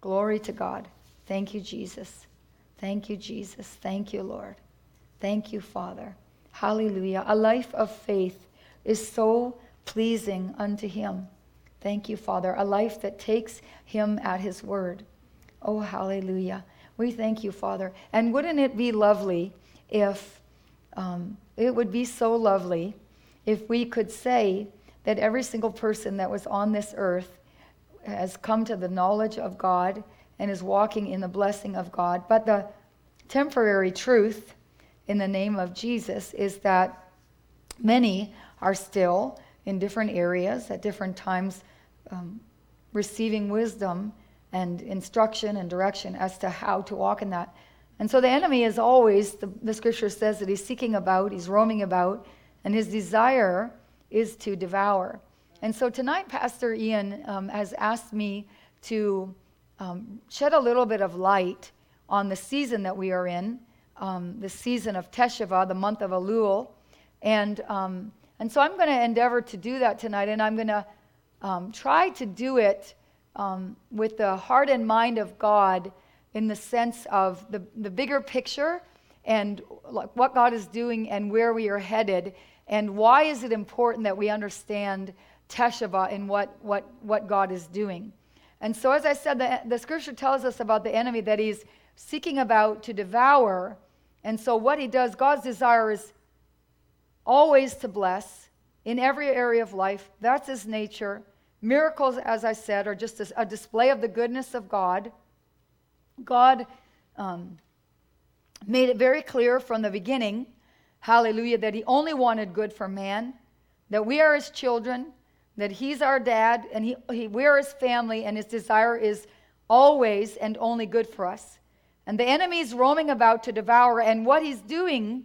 Glory to God. Thank you, Jesus. Thank you, Jesus. Thank you, Lord. Thank you, Father. Hallelujah. A life of faith is so pleasing unto Him. Thank you, Father. A life that takes Him at His word. Oh, hallelujah. We thank you, Father. And wouldn't it be lovely if um, it would be so lovely if we could say that every single person that was on this earth has come to the knowledge of God and is walking in the blessing of God. But the temporary truth in the name of Jesus is that many are still in different areas at different times um, receiving wisdom and instruction and direction as to how to walk in that. And so the enemy is always, the, the scripture says that he's seeking about, he's roaming about, and his desire is to devour. And so tonight, Pastor Ian um, has asked me to um, shed a little bit of light on the season that we are in, um, the season of Teshuvah, the month of Elul. And, um, and so I'm going to endeavor to do that tonight, and I'm going to um, try to do it um, with the heart and mind of God in the sense of the, the bigger picture and like what God is doing and where we are headed, and why is it important that we understand Teshuvah and what, what, what God is doing. And so, as I said, the, the scripture tells us about the enemy that he's seeking about to devour. And so, what he does, God's desire is always to bless in every area of life. That's his nature. Miracles, as I said, are just a, a display of the goodness of God. God um, made it very clear from the beginning, hallelujah, that he only wanted good for man, that we are his children, that he's our dad and he, he, we're his family and his desire is always and only good for us. And the enemy is roaming about to devour. And what he's doing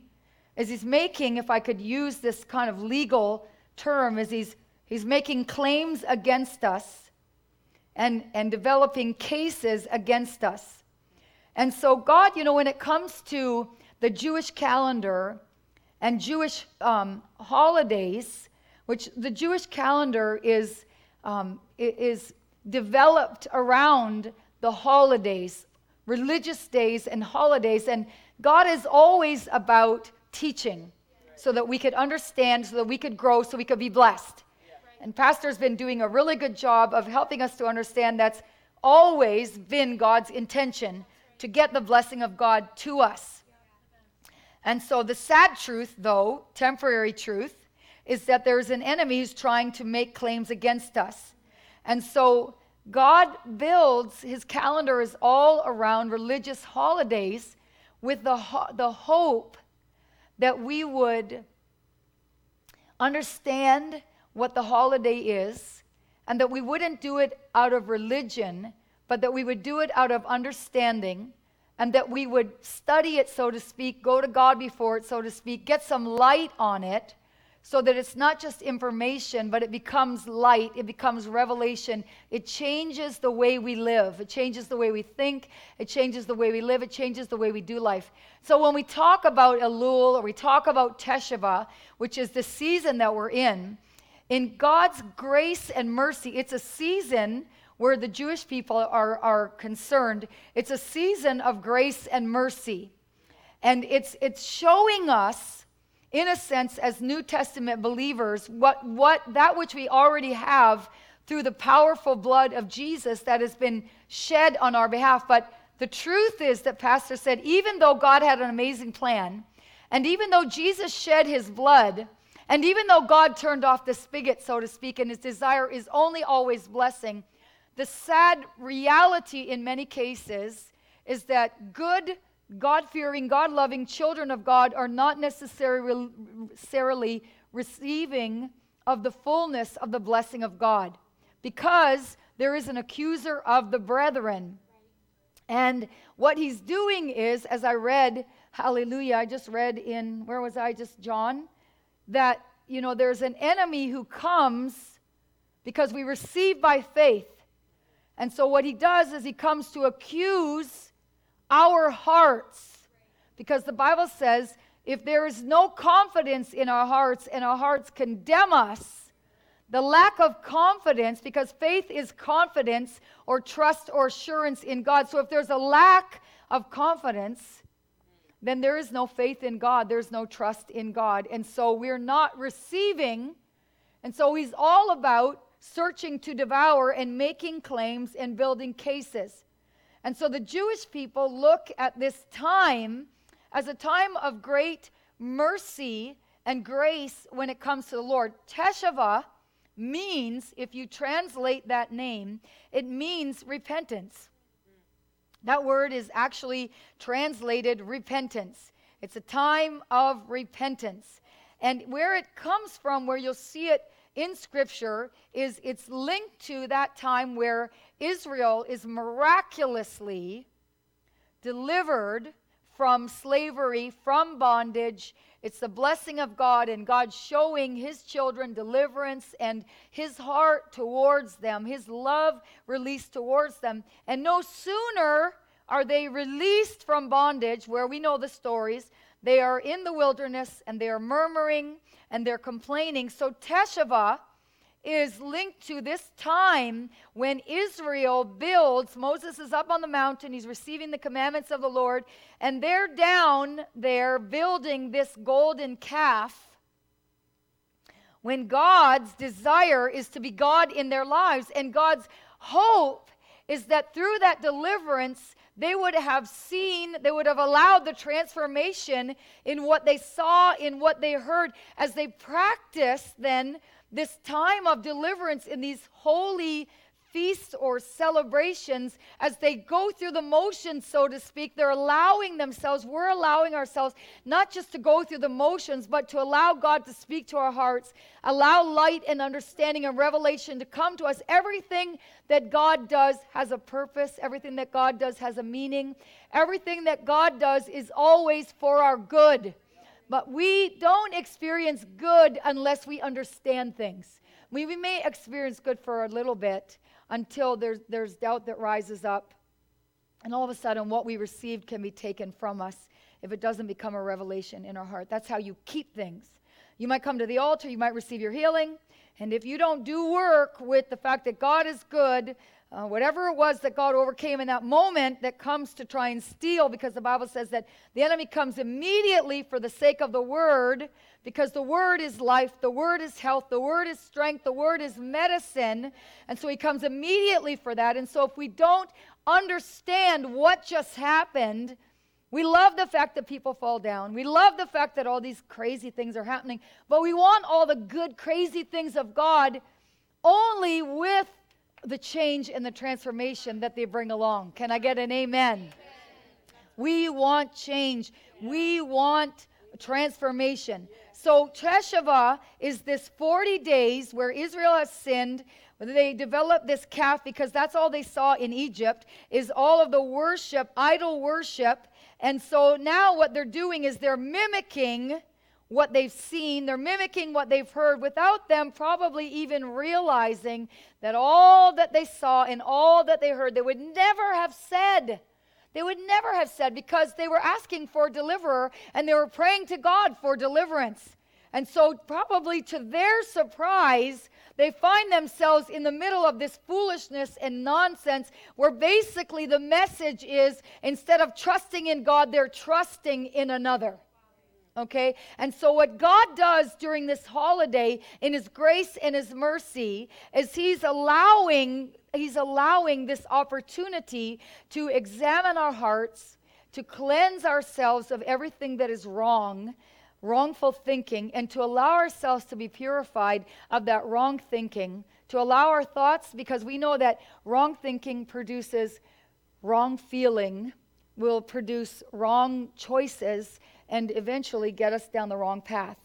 is he's making, if I could use this kind of legal term, is he's, he's making claims against us and, and developing cases against us. And so, God, you know, when it comes to the Jewish calendar and Jewish um, holidays, which the Jewish calendar is, um, is developed around the holidays, religious days and holidays. And God is always about teaching so that we could understand, so that we could grow, so we could be blessed. And Pastor's been doing a really good job of helping us to understand that's always been God's intention to get the blessing of God to us. And so the sad truth, though, temporary truth, is that there's an enemy who's trying to make claims against us. And so God builds, his calendar is all around religious holidays with the, ho- the hope that we would understand what the holiday is and that we wouldn't do it out of religion, but that we would do it out of understanding and that we would study it, so to speak, go to God before it, so to speak, get some light on it so that it's not just information, but it becomes light, it becomes revelation. It changes the way we live, it changes the way we think, it changes the way we live, it changes the way we do life. So when we talk about Elul or we talk about Teshuvah, which is the season that we're in, in God's grace and mercy, it's a season where the Jewish people are, are concerned. It's a season of grace and mercy. And it's, it's showing us in a sense, as New Testament believers, what, what that which we already have through the powerful blood of Jesus that has been shed on our behalf. But the truth is that Pastor said, even though God had an amazing plan, and even though Jesus shed his blood, and even though God turned off the spigot, so to speak, and his desire is only always blessing, the sad reality in many cases is that good God fearing, God loving children of God are not necessarily receiving of the fullness of the blessing of God because there is an accuser of the brethren. And what he's doing is, as I read, hallelujah, I just read in, where was I? Just John, that, you know, there's an enemy who comes because we receive by faith. And so what he does is he comes to accuse our hearts. Because the Bible says if there is no confidence in our hearts and our hearts condemn us, the lack of confidence, because faith is confidence or trust or assurance in God. So if there's a lack of confidence, then there is no faith in God, there's no trust in God. And so we're not receiving. And so he's all about searching to devour and making claims and building cases. And so the Jewish people look at this time as a time of great mercy and grace when it comes to the Lord. Teshuvah means, if you translate that name, it means repentance. That word is actually translated repentance. It's a time of repentance. And where it comes from, where you'll see it in Scripture, is it's linked to that time where Israel is miraculously delivered from slavery, from bondage. It's the blessing of God and God showing his children deliverance and his heart towards them, his love released towards them. And no sooner are they released from bondage, where we know the stories, they are in the wilderness and they are murmuring and they're complaining. So Teshuvah is linked to this time when Israel builds. Moses is up on the mountain, he's receiving the commandments of the Lord, and they're down there building this golden calf. When God's desire is to be God in their lives, and God's hope is that through that deliverance, they would have seen, they would have allowed the transformation in what they saw, in what they heard, as they practiced then this time of deliverance in these holy feasts or celebrations, as they go through the motions, so to speak, they're allowing themselves, we're allowing ourselves not just to go through the motions, but to allow God to speak to our hearts, allow light and understanding and revelation to come to us. Everything that God does has a purpose, everything that God does has a meaning, everything that God does is always for our good. But we don't experience good unless we understand things. We, we may experience good for a little bit until there's, there's doubt that rises up. And all of a sudden, what we received can be taken from us if it doesn't become a revelation in our heart. That's how you keep things. You might come to the altar, you might receive your healing. And if you don't do work with the fact that God is good, uh, whatever it was that God overcame in that moment that comes to try and steal, because the Bible says that the enemy comes immediately for the sake of the word, because the word is life, the word is health, the word is strength, the word is medicine. And so he comes immediately for that. And so if we don't understand what just happened, we love the fact that people fall down. We love the fact that all these crazy things are happening. But we want all the good, crazy things of God only with the change and the transformation that they bring along. Can I get an amen? amen. We want change. We want transformation. So Teshuvah is this 40 days where Israel has sinned. They developed this calf because that's all they saw in Egypt is all of the worship, idol worship. And so now what they're doing is they're mimicking what they've seen, they're mimicking what they've heard without them probably even realizing that all that they saw and all that they heard, they would never have said. They would never have said because they were asking for a deliverer and they were praying to God for deliverance. And so, probably to their surprise, they find themselves in the middle of this foolishness and nonsense where basically the message is instead of trusting in God, they're trusting in another. Okay? And so, what God does during this holiday in His grace and His mercy is He's allowing, He's allowing this opportunity to examine our hearts, to cleanse ourselves of everything that is wrong, wrongful thinking, and to allow ourselves to be purified of that wrong thinking, to allow our thoughts, because we know that wrong thinking produces wrong feeling, will produce wrong choices and eventually get us down the wrong path.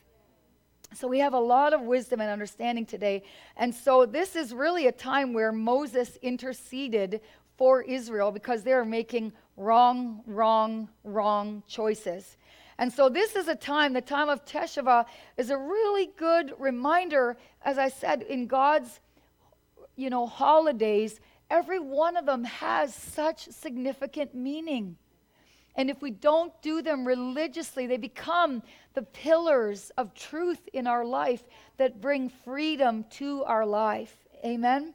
So we have a lot of wisdom and understanding today. And so this is really a time where Moses interceded for Israel because they're making wrong, wrong, wrong choices. And so this is a time, the time of Teshuvah is a really good reminder, as I said, in God's, you know, holidays, every one of them has such significant meaning. And if we don't do them religiously, they become the pillars of truth in our life that bring freedom to our life. Amen? Amen.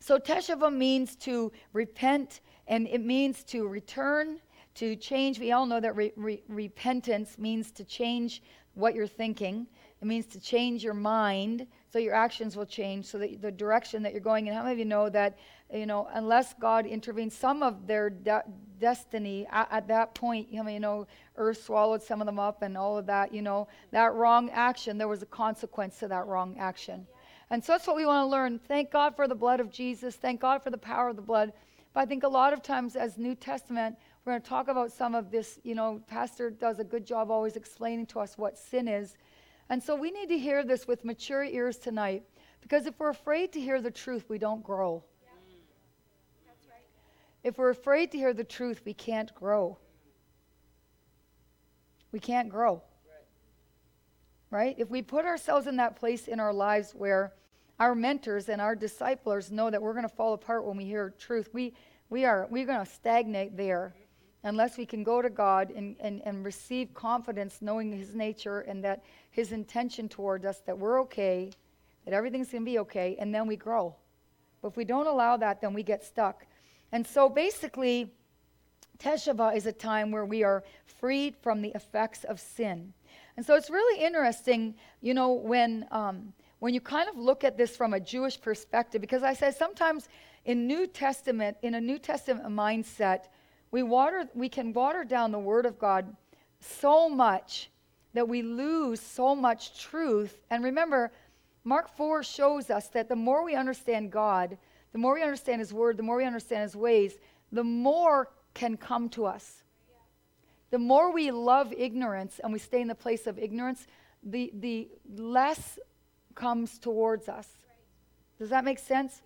So teshuvah means to repent and it means to return, to change. We all know that re- re- repentance means to change what you're thinking. It means to change your mind so your actions will change, so that the direction that you're going in. How many of you know that, you know, unless God intervenes, some of their de- destiny at, at, that point, you know, you know, earth swallowed some of them up and all of that, you know, that wrong action, there was a consequence to that wrong action. And so that's what we want to learn. Thank God for the blood of Jesus. Thank God for the power of the blood. But I think a lot of times as New Testament, we're going to talk about some of this, you know, Pastor does a good job always explaining to us what sin is. And so we need to hear this with mature ears tonight because if we're afraid to hear the truth, we don't grow. If we're afraid to hear the truth, we can't grow. We can't grow. Right. If we put ourselves in that place in our lives where our mentors and our disciplers know that we're going to fall apart when we hear truth, we, we are we're going to stagnate there unless we can go to God and, and, and receive confidence knowing his nature and that his intention toward us that we're okay, that everything's going to be okay, and then we grow. But if we don't allow that, then we get stuck. And so basically, Teshuvah is a time where we are freed from the effects of sin. And so it's really interesting, you know, when, um, when you kind of look at this from a Jewish perspective, because I say sometimes in New Testament, in a New Testament mindset, we, water, we can water down the Word of God so much that we lose so much truth. And remember, Mark 4 shows us that the more we understand God, the more we understand His Word, the more we understand His ways, the more can come to us. The more we love ignorance and we stay in the place of ignorance, the, the less comes towards us. Does that make sense?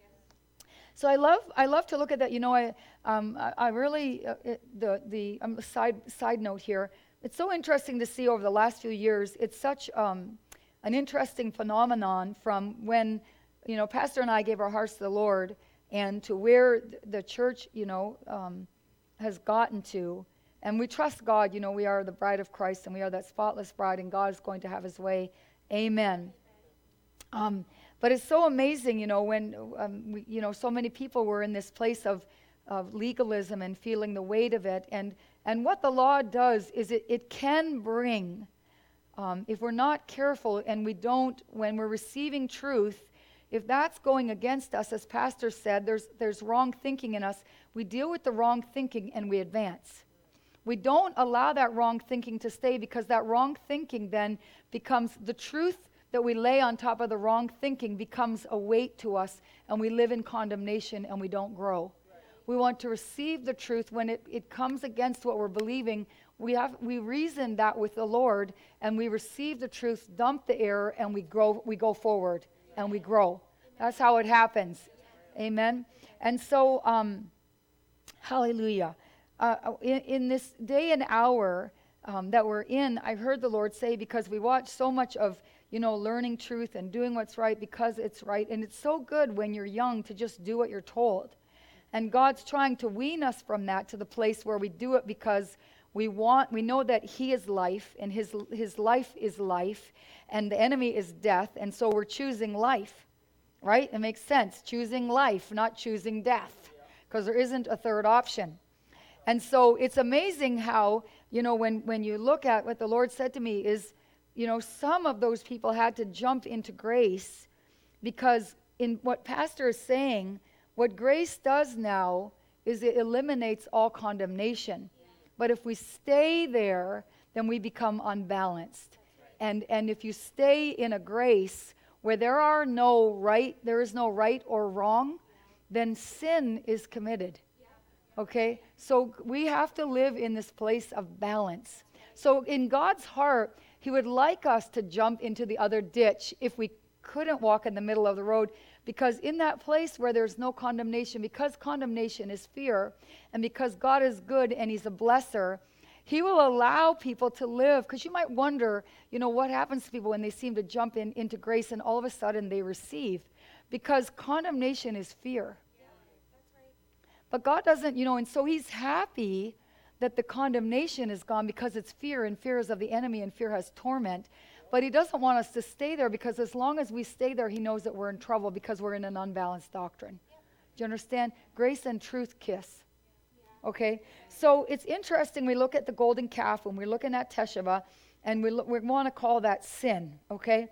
So I love I love to look at that. You know, I um, I, I, really uh, it, the the um, side side note here. It's so interesting to see over the last few years. It's such um, an interesting phenomenon from when you know Pastor and I gave our hearts to the Lord, and to where the church you know um, has gotten to. And we trust God. You know, we are the bride of Christ, and we are that spotless bride, and God is going to have His way. Amen. Um, but it's so amazing, you know, when, um, we, you know, so many people were in this place of, of legalism and feeling the weight of it. And, and what the law does is it, it can bring, um, if we're not careful and we don't, when we're receiving truth, if that's going against us, as Pastor said, there's, there's wrong thinking in us, we deal with the wrong thinking and we advance. We don't allow that wrong thinking to stay because that wrong thinking then becomes the truth that we lay on top of the wrong thinking becomes a weight to us, and we live in condemnation and we don't grow. We want to receive the truth when it, it comes against what we're believing. We, have, we reason that with the Lord, and we receive the truth, dump the error, and we, grow, we go forward and we grow. That's how it happens. Amen. And so, um, hallelujah. Uh, in, in, this day and hour um, that we're in, I've heard the Lord say, because we watch so much of you know, learning truth and doing what's right because it's right. And it's so good when you're young to just do what you're told. And God's trying to wean us from that to the place where we do it because we want we know that he is life and his his life is life and the enemy is death and so we're choosing life. Right? It makes sense. Choosing life, not choosing death because there isn't a third option. And so it's amazing how, you know, when when you look at what the Lord said to me is you know, some of those people had to jump into grace because, in what Pastor is saying, what grace does now is it eliminates all condemnation. But if we stay there, then we become unbalanced. And, and if you stay in a grace where there are no right, there is no right or wrong, then sin is committed. Okay? So we have to live in this place of balance. So in God's heart, he would like us to jump into the other ditch if we couldn't walk in the middle of the road. Because in that place where there's no condemnation, because condemnation is fear, and because God is good and He's a blesser, He will allow people to live. Because you might wonder, you know, what happens to people when they seem to jump in into grace and all of a sudden they receive. Because condemnation is fear. Yeah, right. But God doesn't, you know, and so He's happy that the condemnation is gone because it's fear, and fear is of the enemy, and fear has torment. But he doesn't want us to stay there because as long as we stay there, he knows that we're in trouble because we're in an unbalanced doctrine. Do you understand? Grace and truth kiss. Okay? So it's interesting. We look at the golden calf when we're looking at Teshuvah, and we, we want to call that sin. Okay?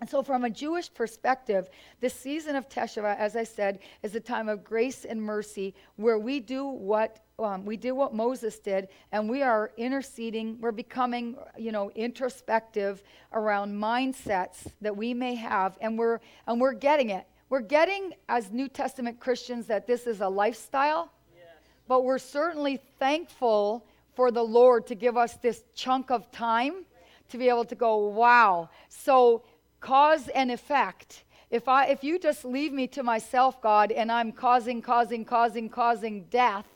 And so, from a Jewish perspective, this season of Teshuvah, as I said, is a time of grace and mercy where we do what um, we do what Moses did, and we are interceding. We're becoming, you know, introspective around mindsets that we may have, and we're and we're getting it. We're getting as New Testament Christians that this is a lifestyle, yes. but we're certainly thankful for the Lord to give us this chunk of time to be able to go, wow. So cause and effect. If I if you just leave me to myself, God, and I'm causing, causing, causing, causing death,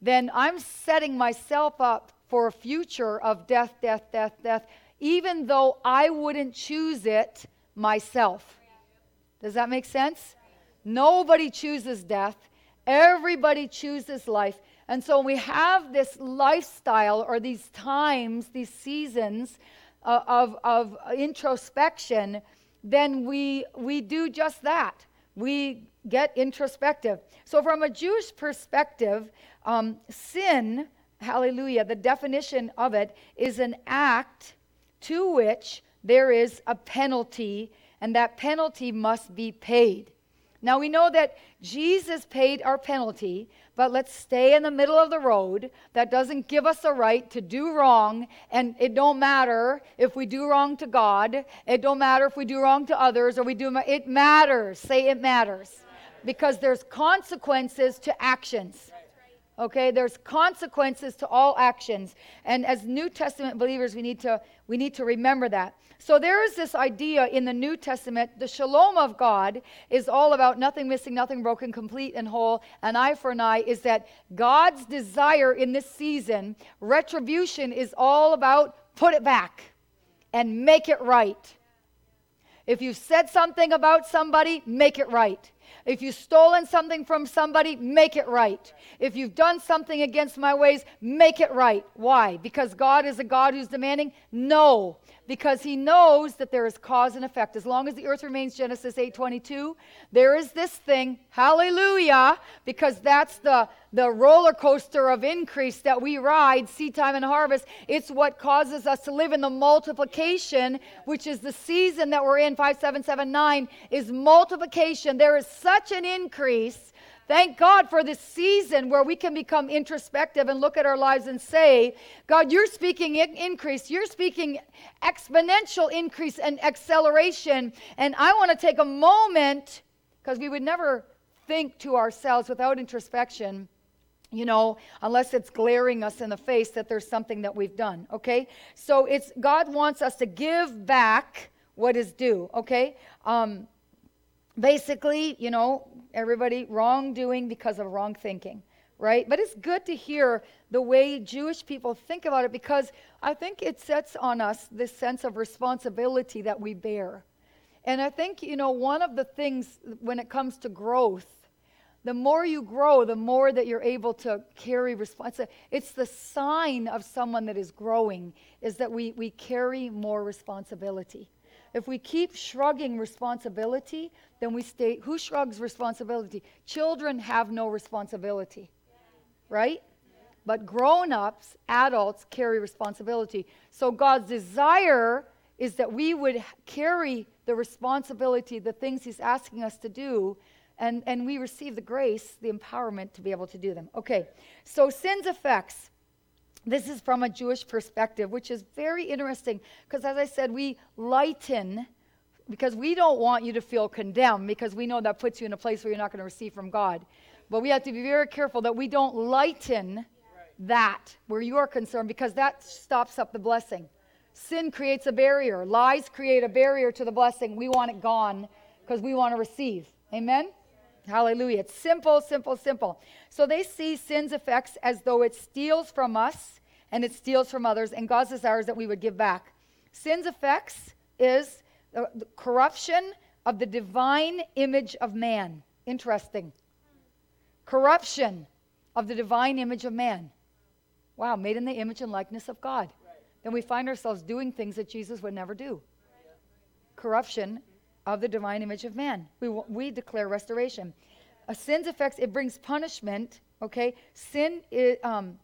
then I'm setting myself up for a future of death, death, death, death, even though I wouldn't choose it myself. Does that make sense? Nobody chooses death. Everybody chooses life. And so we have this lifestyle or these times, these seasons uh, of, of introspection, then we, we do just that. We get introspective. So, from a Jewish perspective, um, sin, hallelujah, the definition of it is an act to which there is a penalty, and that penalty must be paid. Now we know that Jesus paid our penalty, but let's stay in the middle of the road. That doesn't give us a right to do wrong, and it don't matter if we do wrong to God. It don't matter if we do wrong to others or we do it matters. Say it matters. Because there's consequences to actions. Okay, there's consequences to all actions. And as New Testament believers, we need to we need to remember that. So there is this idea in the New Testament, the shalom of God is all about nothing missing, nothing broken, complete and whole. An eye for an eye is that God's desire in this season, retribution is all about put it back and make it right. If you've said something about somebody, make it right. If you've stolen something from somebody, make it right. If you've done something against my ways, make it right. Why? Because God is a God who's demanding? No because he knows that there is cause and effect. As long as the earth remains, Genesis 8:22, there is this thing, hallelujah, because that's the, the roller coaster of increase that we ride, seed time and harvest. It's what causes us to live in the multiplication, which is the season that we're in, 5779, is multiplication. There is such an increase Thank God for this season where we can become introspective and look at our lives and say, God, you're speaking in- increase. You're speaking exponential increase and acceleration. And I want to take a moment, because we would never think to ourselves without introspection, you know, unless it's glaring us in the face that there's something that we've done, okay? So it's God wants us to give back what is due, okay? Um, basically, you know, everybody wrongdoing because of wrong thinking, right? But it's good to hear the way Jewish people think about it because I think it sets on us this sense of responsibility that we bear. And I think, you know, one of the things when it comes to growth, the more you grow, the more that you're able to carry responsibility. It's the sign of someone that is growing, is that we, we carry more responsibility. If we keep shrugging responsibility, then we stay. Who shrugs responsibility? Children have no responsibility, right? But grown ups, adults, carry responsibility. So God's desire is that we would carry the responsibility, the things He's asking us to do, and, and we receive the grace, the empowerment to be able to do them. Okay, so sin's effects. This is from a Jewish perspective, which is very interesting because, as I said, we lighten because we don't want you to feel condemned because we know that puts you in a place where you're not going to receive from God. But we have to be very careful that we don't lighten that where you are concerned because that stops up the blessing. Sin creates a barrier, lies create a barrier to the blessing. We want it gone because we want to receive. Amen? Hallelujah. It's simple, simple, simple. So they see sin's effects as though it steals from us and it steals from others, and God's desire is that we would give back. Sin's effects is the, the corruption of the divine image of man. Interesting. Corruption of the divine image of man. Wow, made in the image and likeness of God. Then we find ourselves doing things that Jesus would never do. Corruption of the divine image of man. We, we declare restoration. A sin's effects, it brings punishment, okay? Sin is, um,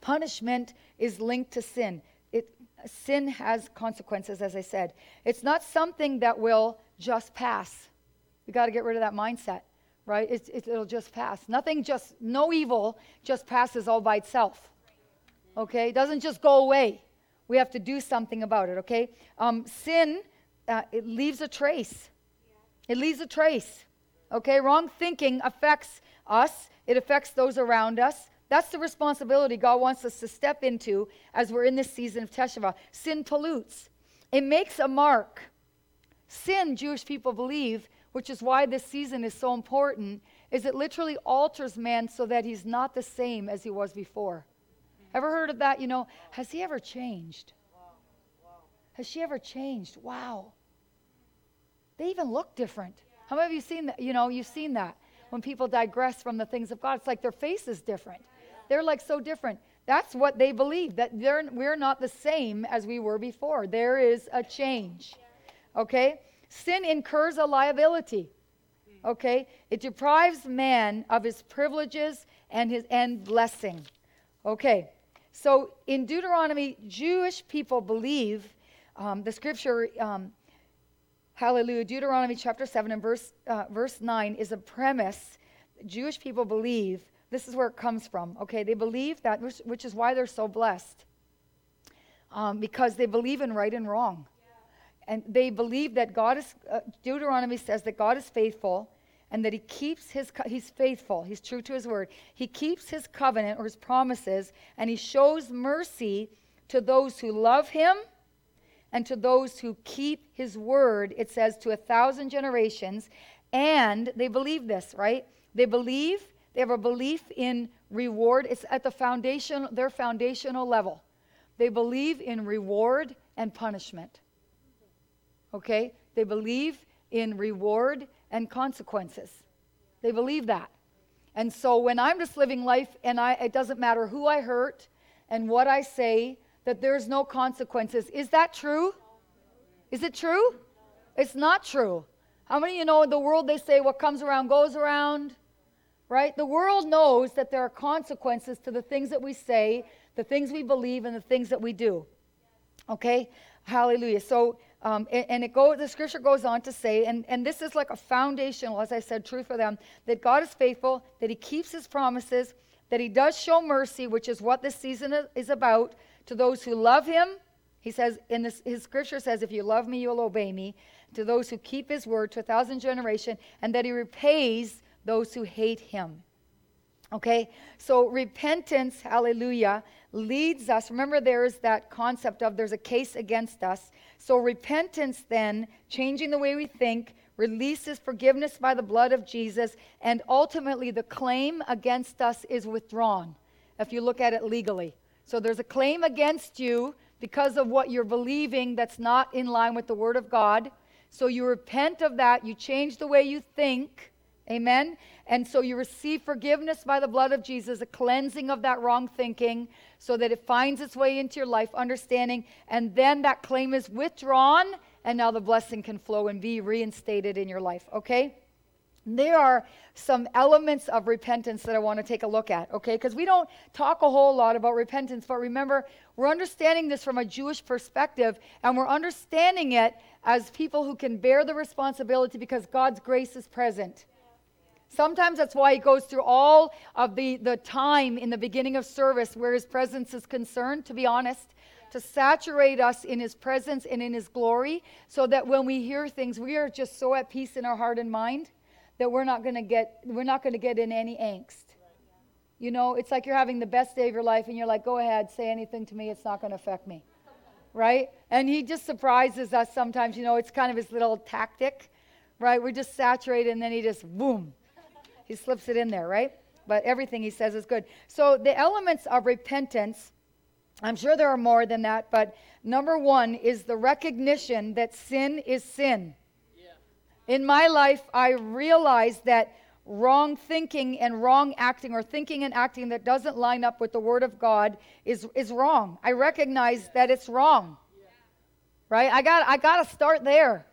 punishment is linked to sin. It, sin has consequences, as I said. It's not something that will just pass. We got to get rid of that mindset, right? It's, it, it'll just pass. Nothing just, no evil just passes all by itself. Okay? It doesn't just go away. We have to do something about it, okay? Um, sin, uh, it leaves a trace. It leaves a trace. Okay? Wrong thinking affects us, it affects those around us. That's the responsibility God wants us to step into as we're in this season of Teshuvah. Sin pollutes, it makes a mark. Sin, Jewish people believe, which is why this season is so important, is it literally alters man so that he's not the same as he was before. Ever heard of that? You know, has he ever changed? Has she ever changed? Wow. They even look different. How many of you seen that? You know, you've seen that when people digress from the things of God. It's like their face is different. They're like so different. That's what they believe, that they're, we're not the same as we were before. There is a change. Okay? Sin incurs a liability. Okay? It deprives man of his privileges and his and blessing. Okay. So in Deuteronomy, Jewish people believe um, the scripture, um, hallelujah, Deuteronomy chapter 7 and verse, uh, verse 9 is a premise. Jewish people believe, this is where it comes from, okay? They believe that, which, which is why they're so blessed, um, because they believe in right and wrong. And they believe that God is, uh, Deuteronomy says that God is faithful and that he keeps his he's faithful he's true to his word he keeps his covenant or his promises and he shows mercy to those who love him and to those who keep his word it says to a thousand generations. And they believe this right? They believe they have a belief in reward. It's at the foundation their foundational level. They believe in reward and punishment. Okay? They believe in reward and consequences. They believe that. And so when I'm just living life and I, it doesn't matter who I hurt and what I say, that there's no consequences. Is that true? Is it true? It's not true. How many of you know in the world they say what comes around goes around? Right? The world knows that there are consequences to the things that we say, the things we believe, and the things that we do. Okay? Hallelujah. So um, and, and, it goes, the scripture goes on to say, and, and this is like a foundational, as I said, truth for them, that God is faithful, that He keeps His promises, that He does show mercy, which is what this season is about, to those who love Him. He says, in this, His scripture says, if you love me, you'll obey me. To those who keep His word, to a thousand generation, and that He repays those who hate Him. Okay? So repentance, hallelujah, leads us. Remember, there is that concept of there's a case against us. So repentance, then, changing the way we think, releases forgiveness by the blood of Jesus, and ultimately the claim against us is withdrawn if you look at it legally. So there's a claim against you because of what you're believing that's not in line with the Word of God. So you repent of that, you change the way you think. Amen. And so you receive forgiveness by the blood of Jesus, a cleansing of that wrong thinking, so that it finds its way into your life, understanding, and then that claim is withdrawn, and now the blessing can flow and be reinstated in your life, okay? There are some elements of repentance that I want to take a look at, okay? Because we don't talk a whole lot about repentance, but remember, we're understanding this from a Jewish perspective, and we're understanding it as people who can bear the responsibility because God's grace is present. Sometimes that's why he goes through all of the, the time in the beginning of service where his presence is concerned, to be honest, to saturate us in his presence and in his glory, so that when we hear things, we are just so at peace in our heart and mind that we're not gonna get we're not gonna get in any angst. You know, it's like you're having the best day of your life and you're like, go ahead, say anything to me, it's not gonna affect me. Right? And he just surprises us sometimes, you know, it's kind of his little tactic, right? We're just saturated and then he just boom he slips it in there, right? But everything he says is good. So the elements of repentance, I'm sure there are more than that, but number one is the recognition that sin is sin. Yeah. In my life, I realized that wrong thinking and wrong acting or thinking and acting that doesn't line up with the word of God is, is wrong. I recognize that it's wrong. Right? I got I got to start there.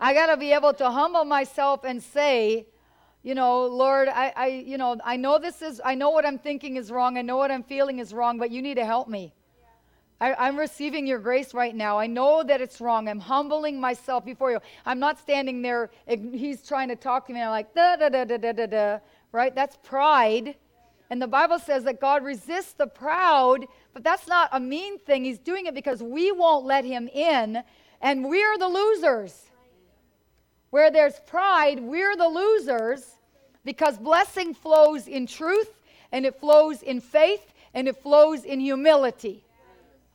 I got to be able to humble myself and say, you know, Lord, I, I, you know, I know this is, I know what I'm thinking is wrong. I know what I'm feeling is wrong, but you need to help me. I, am receiving your grace right now. I know that it's wrong. I'm humbling myself before you. I'm not standing there. He's trying to talk to me. I'm like, da, da, da, da, da, da, da. Right? That's pride. And the Bible says that God resists the proud, but that's not a mean thing. He's doing it because we won't let him in, and we're the losers. Where there's pride, we're the losers because blessing flows in truth, and it flows in faith, and it flows in humility.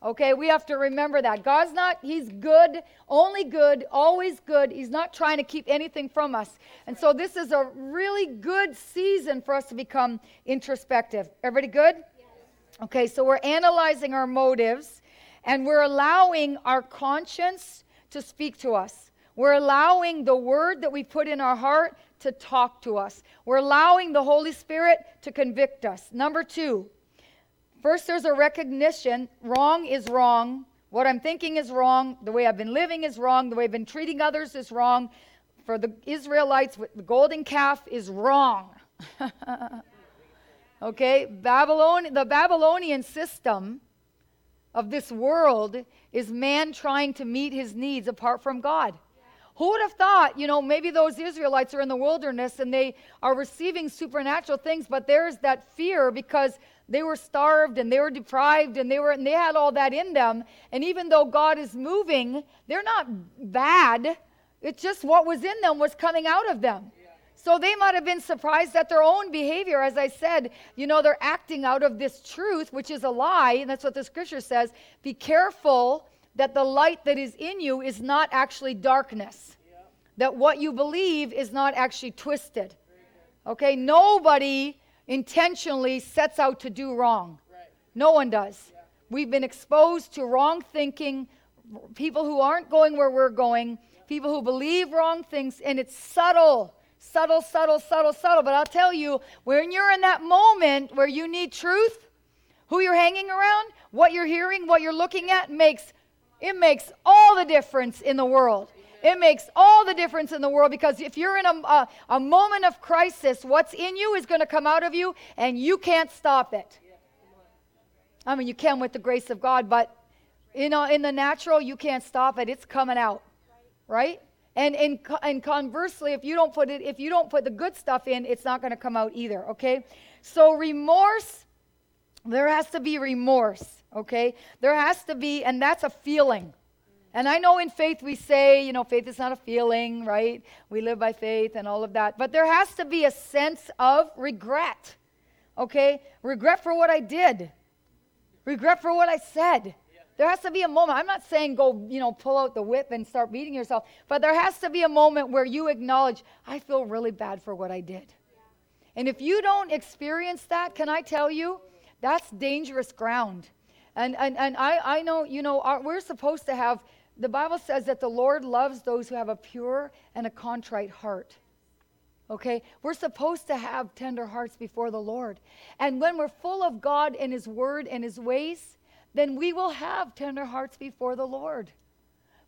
Okay, we have to remember that. God's not, He's good, only good, always good. He's not trying to keep anything from us. And so this is a really good season for us to become introspective. Everybody good? Yes. Okay, so we're analyzing our motives and we're allowing our conscience to speak to us. We're allowing the word that we put in our heart to talk to us. We're allowing the Holy Spirit to convict us. Number two, First, there's a recognition wrong is wrong. What I'm thinking is wrong. The way I've been living is wrong. The way I've been treating others is wrong. For the Israelites, the golden calf is wrong. okay? Babylon, the Babylonian system of this world is man trying to meet his needs apart from God. Who would have thought, you know, maybe those Israelites are in the wilderness and they are receiving supernatural things, but there's that fear because they were starved and they were deprived and they were and they had all that in them. And even though God is moving, they're not bad. It's just what was in them was coming out of them. So they might have been surprised at their own behavior. As I said, you know, they're acting out of this truth, which is a lie. And that's what the scripture says. Be careful that the light that is in you is not actually darkness. That what you believe is not actually twisted. Okay? Nobody intentionally sets out to do wrong. Right. No one does. Yeah. We've been exposed to wrong thinking, people who aren't going where we're going, people who believe wrong things, and it's subtle. Subtle, subtle, subtle, subtle. But I'll tell you, when you're in that moment where you need truth, who you're hanging around, what you're hearing, what you're looking at makes it makes all the difference in the world. It makes all the difference in the world because if you're in a, a, a moment of crisis, what's in you is going to come out of you and you can't stop it. I mean, you can with the grace of God, but you know, in the natural, you can't stop it. It's coming out, right? And, and, and conversely, if you don't put it, if you don't put the good stuff in, it's not going to come out either. Okay, so remorse, there has to be remorse. Okay, there has to be, and that's a feeling. And I know in faith we say, you know, faith is not a feeling, right? We live by faith and all of that. But there has to be a sense of regret, okay? Regret for what I did, regret for what I said. There has to be a moment. I'm not saying go, you know, pull out the whip and start beating yourself, but there has to be a moment where you acknowledge, I feel really bad for what I did. And if you don't experience that, can I tell you, that's dangerous ground. And, and, and I, I know, you know, our, we're supposed to have the Bible says that the Lord loves those who have a pure and a contrite heart. Okay? We're supposed to have tender hearts before the Lord. And when we're full of God and His Word and His ways, then we will have tender hearts before the Lord.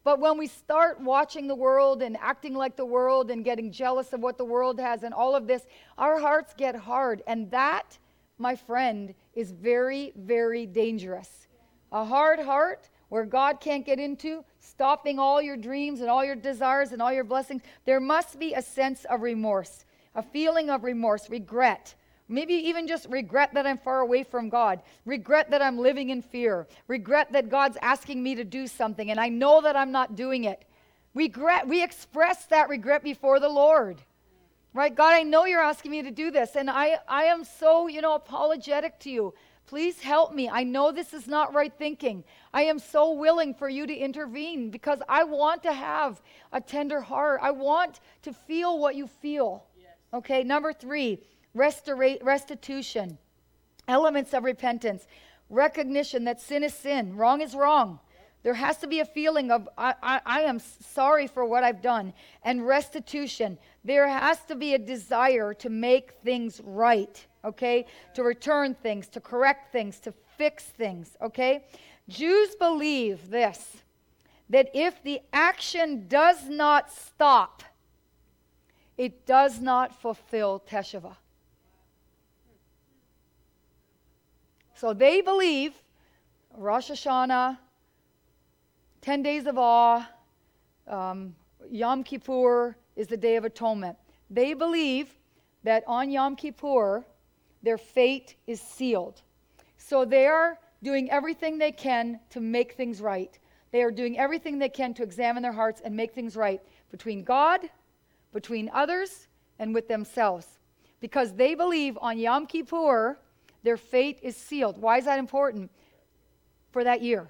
But when we start watching the world and acting like the world and getting jealous of what the world has and all of this, our hearts get hard. And that, my friend, is very, very dangerous. A hard heart where God can't get into, stopping all your dreams and all your desires and all your blessings, there must be a sense of remorse, a feeling of remorse, regret. Maybe even just regret that I'm far away from God, regret that I'm living in fear, regret that God's asking me to do something and I know that I'm not doing it. Regret, we express that regret before the Lord. Right? God, I know you're asking me to do this and I I am so, you know, apologetic to you. Please help me. I know this is not right thinking. I am so willing for you to intervene because I want to have a tender heart. I want to feel what you feel. Yes. Okay, number three, restora- restitution, elements of repentance, recognition that sin is sin, wrong is wrong. There has to be a feeling of, I, I, I, am sorry for what I've done, and restitution. There has to be a desire to make things right, okay? To return things, to correct things, to fix things, okay? Jews believe this that if the action does not stop, it does not fulfill Teshuvah. So they believe Rosh Hashanah, 10 days of awe, um, Yom Kippur is the Day of Atonement. They believe that on Yom Kippur, their fate is sealed. So they are doing everything they can to make things right. They are doing everything they can to examine their hearts and make things right between God, between others, and with themselves. Because they believe on Yom Kippur, their fate is sealed. Why is that important? For that year.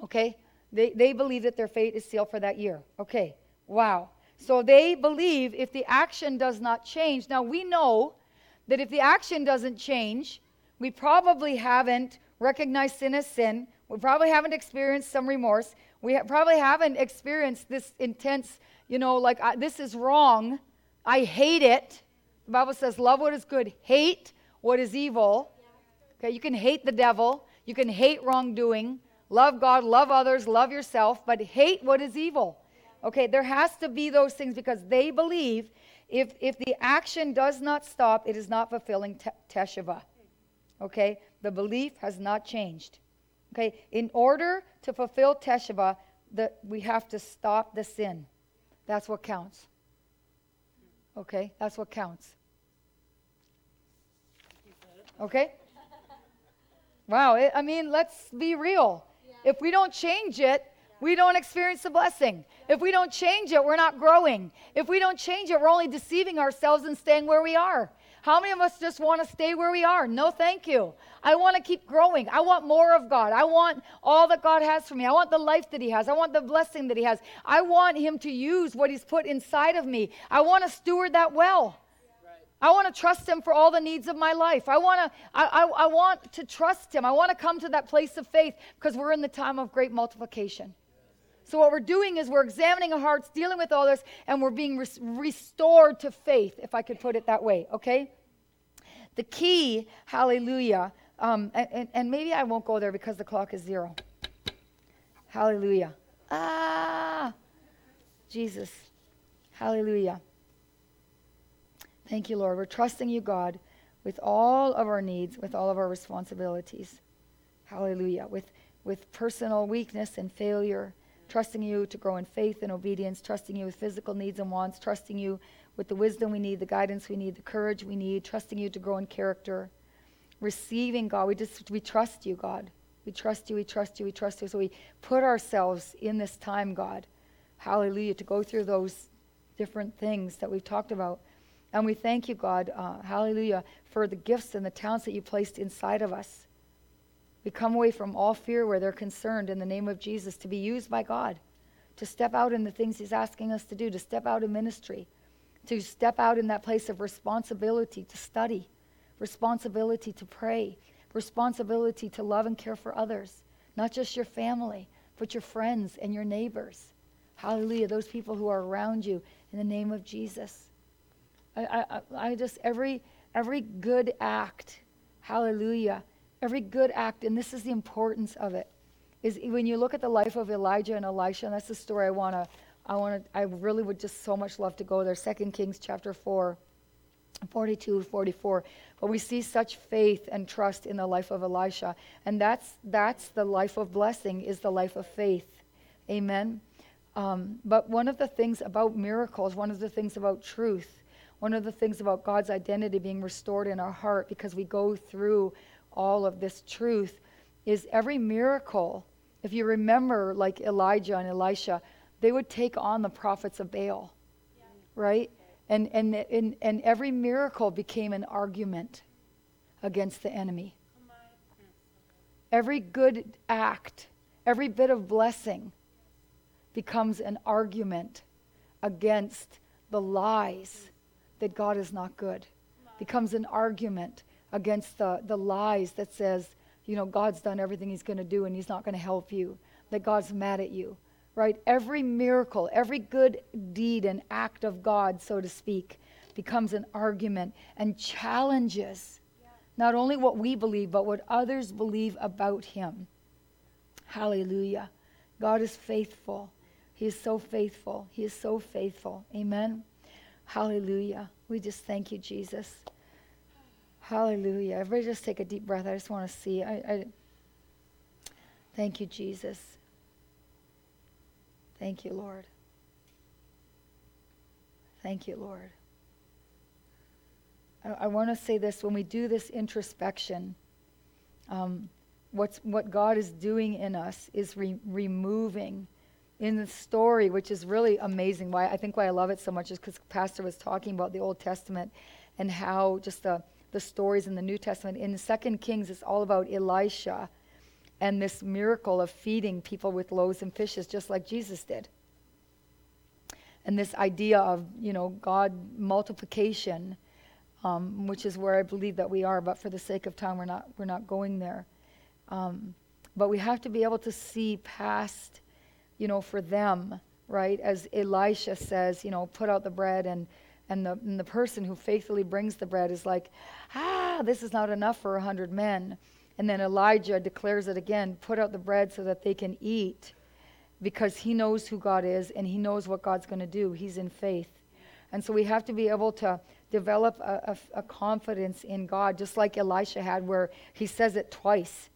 Okay? They, they believe that their fate is sealed for that year. Okay, wow. So they believe if the action does not change. Now we know that if the action doesn't change, we probably haven't recognized sin as sin. We probably haven't experienced some remorse. We ha- probably haven't experienced this intense, you know, like, I, this is wrong. I hate it. The Bible says, love what is good, hate what is evil. Okay, you can hate the devil, you can hate wrongdoing, Love God, love others, love yourself, but hate what is evil. Okay, there has to be those things because they believe if, if the action does not stop, it is not fulfilling te- teshuvah. Okay, the belief has not changed. Okay, in order to fulfill teshuvah, the, we have to stop the sin. That's what counts. Okay, that's what counts. Okay? Wow, it, I mean, let's be real. If we don't change it, we don't experience the blessing. If we don't change it, we're not growing. If we don't change it, we're only deceiving ourselves and staying where we are. How many of us just want to stay where we are? No, thank you. I want to keep growing. I want more of God. I want all that God has for me. I want the life that He has. I want the blessing that He has. I want Him to use what He's put inside of me. I want to steward that well. I want to trust him for all the needs of my life. I want to I, I, I, want to trust him. I want to come to that place of faith because we're in the time of great multiplication. So what we're doing is we're examining our hearts, dealing with all this, and we're being res- restored to faith, if I could put it that way, okay? The key, hallelujah, um, and, and maybe I won't go there because the clock is zero. Hallelujah. Ah, Jesus. Hallelujah. Thank you, Lord. We're trusting you, God, with all of our needs, with all of our responsibilities. Hallelujah. With, with personal weakness and failure, trusting you to grow in faith and obedience, trusting you with physical needs and wants, trusting you with the wisdom we need, the guidance we need, the courage we need, trusting you to grow in character, receiving God. We just we trust you, God. We trust you, we trust you, we trust you. So we put ourselves in this time, God. Hallelujah, to go through those different things that we've talked about and we thank you, God, uh, hallelujah, for the gifts and the talents that you placed inside of us. We come away from all fear where they're concerned in the name of Jesus to be used by God, to step out in the things He's asking us to do, to step out in ministry, to step out in that place of responsibility to study, responsibility to pray, responsibility to love and care for others, not just your family, but your friends and your neighbors. Hallelujah, those people who are around you in the name of Jesus. I, I, I just, every, every good act, hallelujah, every good act, and this is the importance of it, is when you look at the life of Elijah and Elisha, and that's the story I want to, I want to, I really would just so much love to go there. Second Kings chapter 4, 42, 44. But we see such faith and trust in the life of Elisha. And that's, that's the life of blessing, is the life of faith. Amen. Um, but one of the things about miracles, one of the things about truth, one of the things about God's identity being restored in our heart because we go through all of this truth is every miracle. If you remember, like Elijah and Elisha, they would take on the prophets of Baal, yeah. right? And, and, and, and every miracle became an argument against the enemy. Every good act, every bit of blessing becomes an argument against the lies that God is not good. Becomes an argument against the, the lies that says, you know, God's done everything he's going to do and he's not going to help you. that God's mad at you, right? Every miracle, every good deed and act of God, so to speak, becomes an argument and challenges not only what we believe, but what others believe about Him. Hallelujah. God is faithful. He is so faithful. He is so faithful. Amen. Hallelujah. We just thank you, Jesus. Hallelujah. Everybody just take a deep breath. I just want to see. I, I thank you, Jesus. Thank you, Lord. Thank you, Lord. I, I want to say this when we do this introspection, um, what's, what God is doing in us is re- removing in the story, which is really amazing. Why I think why I love it so much is because Pastor was talking about the Old Testament and how just the, the stories in the New Testament. In Second Kings, it's all about Elisha and this miracle of feeding people with loaves and fishes, just like Jesus did. And this idea of, you know, God multiplication, um, which is where I believe that we are, but for the sake of time, we're not, we're not going there. Um, but we have to be able to see past, you know, for them, right? As Elisha says, you know, put out the bread, and, and, the, and the person who faithfully brings the bread is like, ah, this is not enough for a hundred men. And then Elijah declares it again put out the bread so that they can eat because he knows who God is and he knows what God's going to do. He's in faith. And so we have to be able to develop a, a, a, confidence in God, just like Elisha had, where he says it twice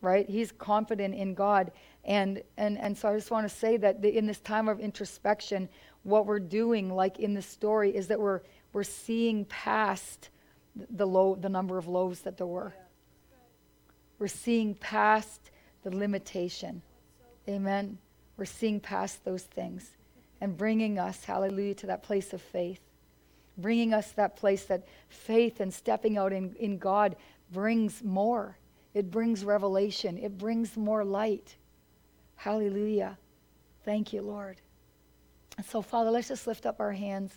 right? He's confident in God. And, and, and so I just want to say that the, in this time of introspection, what we're doing, like in the story, is that we're, we're seeing past the, low, the number of loaves that there were. We're seeing past the limitation. Amen. We're seeing past those things and bringing us, hallelujah, to that place of faith. Bringing us that place that faith and stepping out in, in God brings more. It brings revelation, it brings more light. Hallelujah. Thank you, Lord. So, Father, let's just lift up our hands.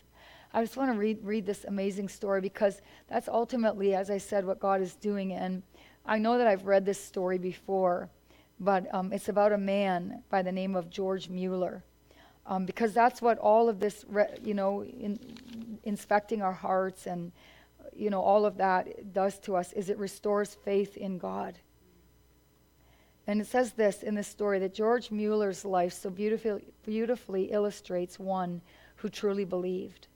I just want to read, read this amazing story because that's ultimately, as I said, what God is doing. And I know that I've read this story before, but um, it's about a man by the name of George Mueller. Um, because that's what all of this, re- you know, in, inspecting our hearts and you know, all of that does to us is it restores faith in God. And it says this in this story that George Mueller's life so beautifully, beautifully illustrates one who truly believed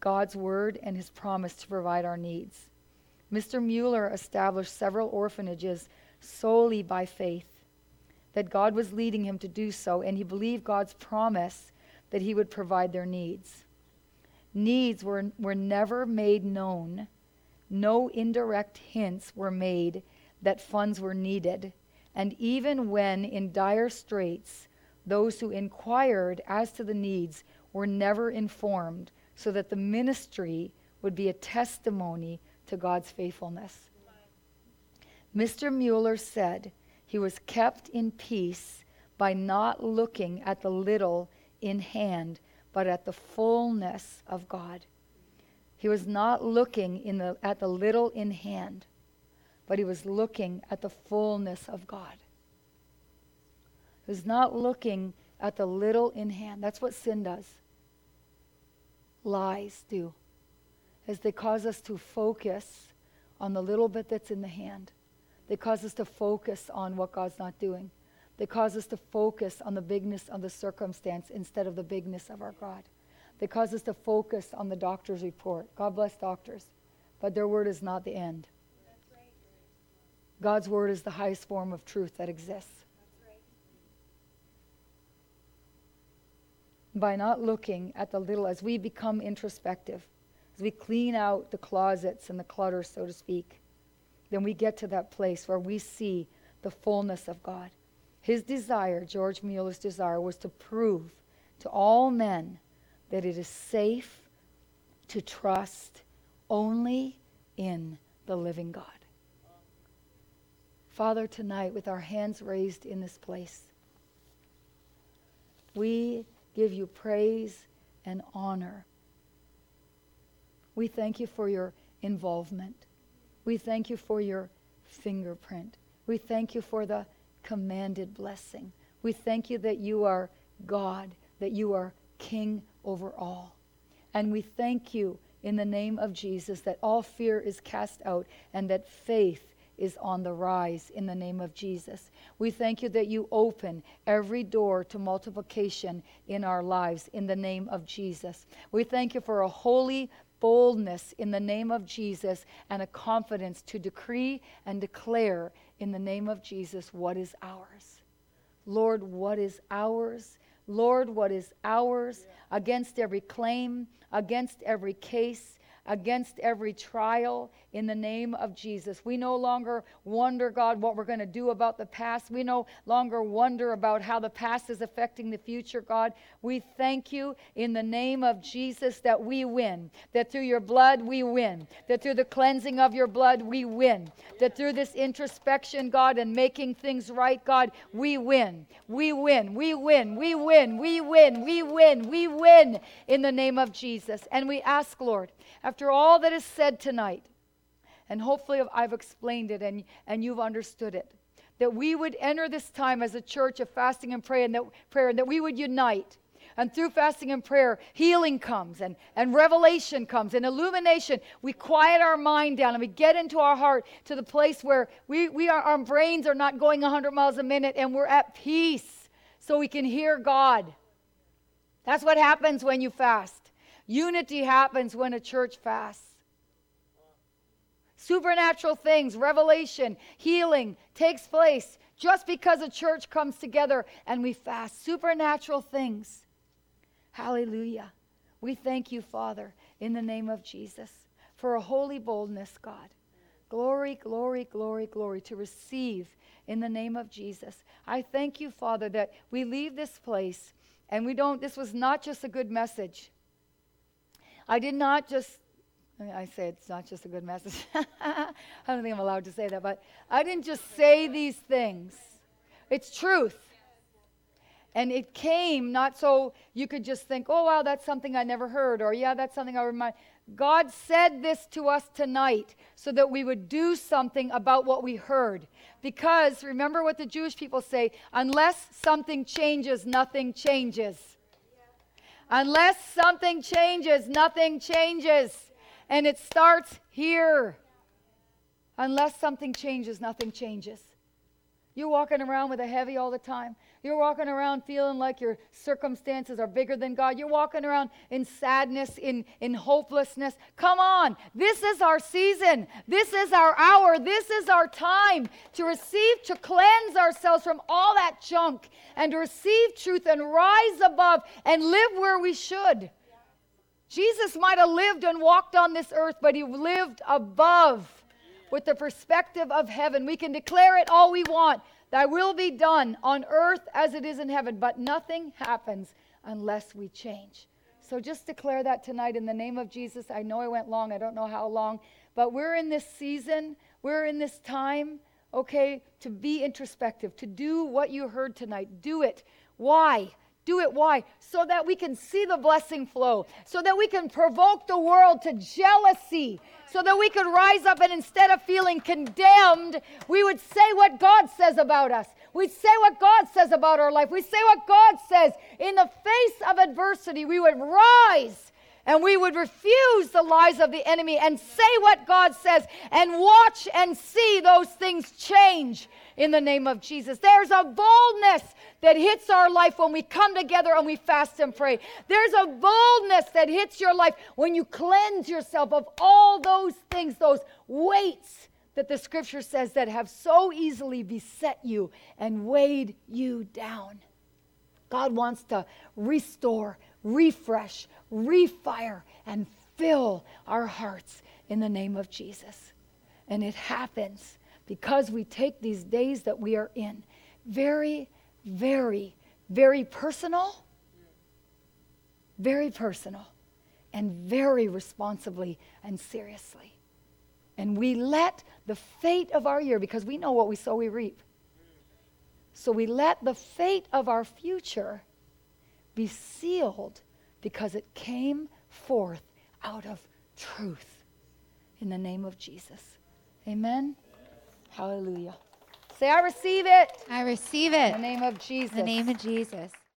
God's word and his promise to provide our needs. Mr. Mueller established several orphanages solely by faith, that God was leading him to do so, and he believed God's promise that he would provide their needs needs were, were never made known. No indirect hints were made that funds were needed. And even when in dire straits, those who inquired as to the needs were never informed, so that the ministry would be a testimony to God's faithfulness. Mr. Mueller said he was kept in peace by not looking at the little in hand but at the fullness of God. He was not looking in the, at the little in hand, but he was looking at the fullness of God. He was not looking at the little in hand. That's what sin does. Lies do. As they cause us to focus on the little bit that's in the hand. They cause us to focus on what God's not doing. They cause us to focus on the bigness of the circumstance instead of the bigness of our God. They cause us to focus on the doctor's report. God bless doctors, but their word is not the end. God's word is the highest form of truth that exists. By not looking at the little, as we become introspective, as we clean out the closets and the clutter, so to speak, then we get to that place where we see the fullness of God. His desire, George Mueller's desire, was to prove to all men that it is safe to trust only in the living God. Father, tonight, with our hands raised in this place, we give you praise and honor. We thank you for your involvement. We thank you for your fingerprint. We thank you for the commanded blessing. We thank you that you are God, that you are King over all. And we thank you in the name of Jesus that all fear is cast out and that faith is on the rise in the name of Jesus. We thank you that you open every door to multiplication in our lives in the name of Jesus. We thank you for a holy boldness in the name of Jesus and a confidence to decree and declare in the name of Jesus what is ours. Lord, what is ours? Lord, what is ours against every claim, against every case, against every trial in the name of Jesus. We no longer wonder, God, what we're going to do about the past. We no longer wonder about how the past is affecting the future, God. We thank you in the name of Jesus that we win, that through your blood we win, that through the cleansing of your blood we win, that through this introspection, God, and making things right, God, we win. We win. We win. We win. We win. We win. We win in the name of Jesus. And we ask, Lord, after all that is said tonight, and hopefully I've explained it and, and you've understood it, that we would enter this time as a church of fasting and prayer and that, prayer, and that we would unite. And through fasting and prayer, healing comes and, and revelation comes and illumination. We quiet our mind down and we get into our heart to the place where we, we are, our brains are not going 100 miles a minute and we're at peace so we can hear God. That's what happens when you fast. Unity happens when a church fasts. Supernatural things, revelation, healing takes place just because a church comes together and we fast. Supernatural things. Hallelujah. We thank you, Father, in the name of Jesus, for a holy boldness, God. Glory, glory, glory, glory to receive in the name of Jesus. I thank you, Father, that we leave this place and we don't, this was not just a good message. I did not just, I say it's not just a good message. I don't think I'm allowed to say that, but I didn't just say these things. It's truth. And it came not so you could just think, oh, wow, that's something I never heard, or yeah, that's something I remind. God said this to us tonight so that we would do something about what we heard. Because remember what the Jewish people say unless something changes, nothing changes. Unless something changes, nothing changes. And it starts here. Unless something changes, nothing changes. You're walking around with a heavy all the time. You're walking around feeling like your circumstances are bigger than God. You're walking around in sadness, in, in hopelessness. Come on. This is our season. This is our hour. This is our time to receive, to cleanse ourselves from all that junk and to receive truth and rise above and live where we should. Jesus might have lived and walked on this earth, but he lived above with the perspective of heaven. We can declare it all we want. Thy will be done on earth as it is in heaven, but nothing happens unless we change. So just declare that tonight in the name of Jesus. I know I went long, I don't know how long, but we're in this season, we're in this time, okay, to be introspective, to do what you heard tonight. Do it. Why? Do it. Why? So that we can see the blessing flow, so that we can provoke the world to jealousy, so that we could rise up and instead of feeling condemned, we would say what God says about us. We'd say what God says about our life. We say what God says. In the face of adversity, we would rise and we would refuse the lies of the enemy and say what God says and watch and see those things change in the name of Jesus. There's a boldness that hits our life when we come together and we fast and pray. There's a boldness that hits your life when you cleanse yourself of all those things, those weights that the scripture says that have so easily beset you and weighed you down. God wants to restore, refresh, refire, and fill our hearts in the name of Jesus. And it happens because we take these days that we are in very, very, very personal, very personal, and very responsibly and seriously. And we let the fate of our year, because we know what we sow, we reap. So we let the fate of our future be sealed because it came forth out of truth in the name of Jesus. Amen. Hallelujah. Say, I receive it I receive in it the name of in Jesus. the name of Jesus.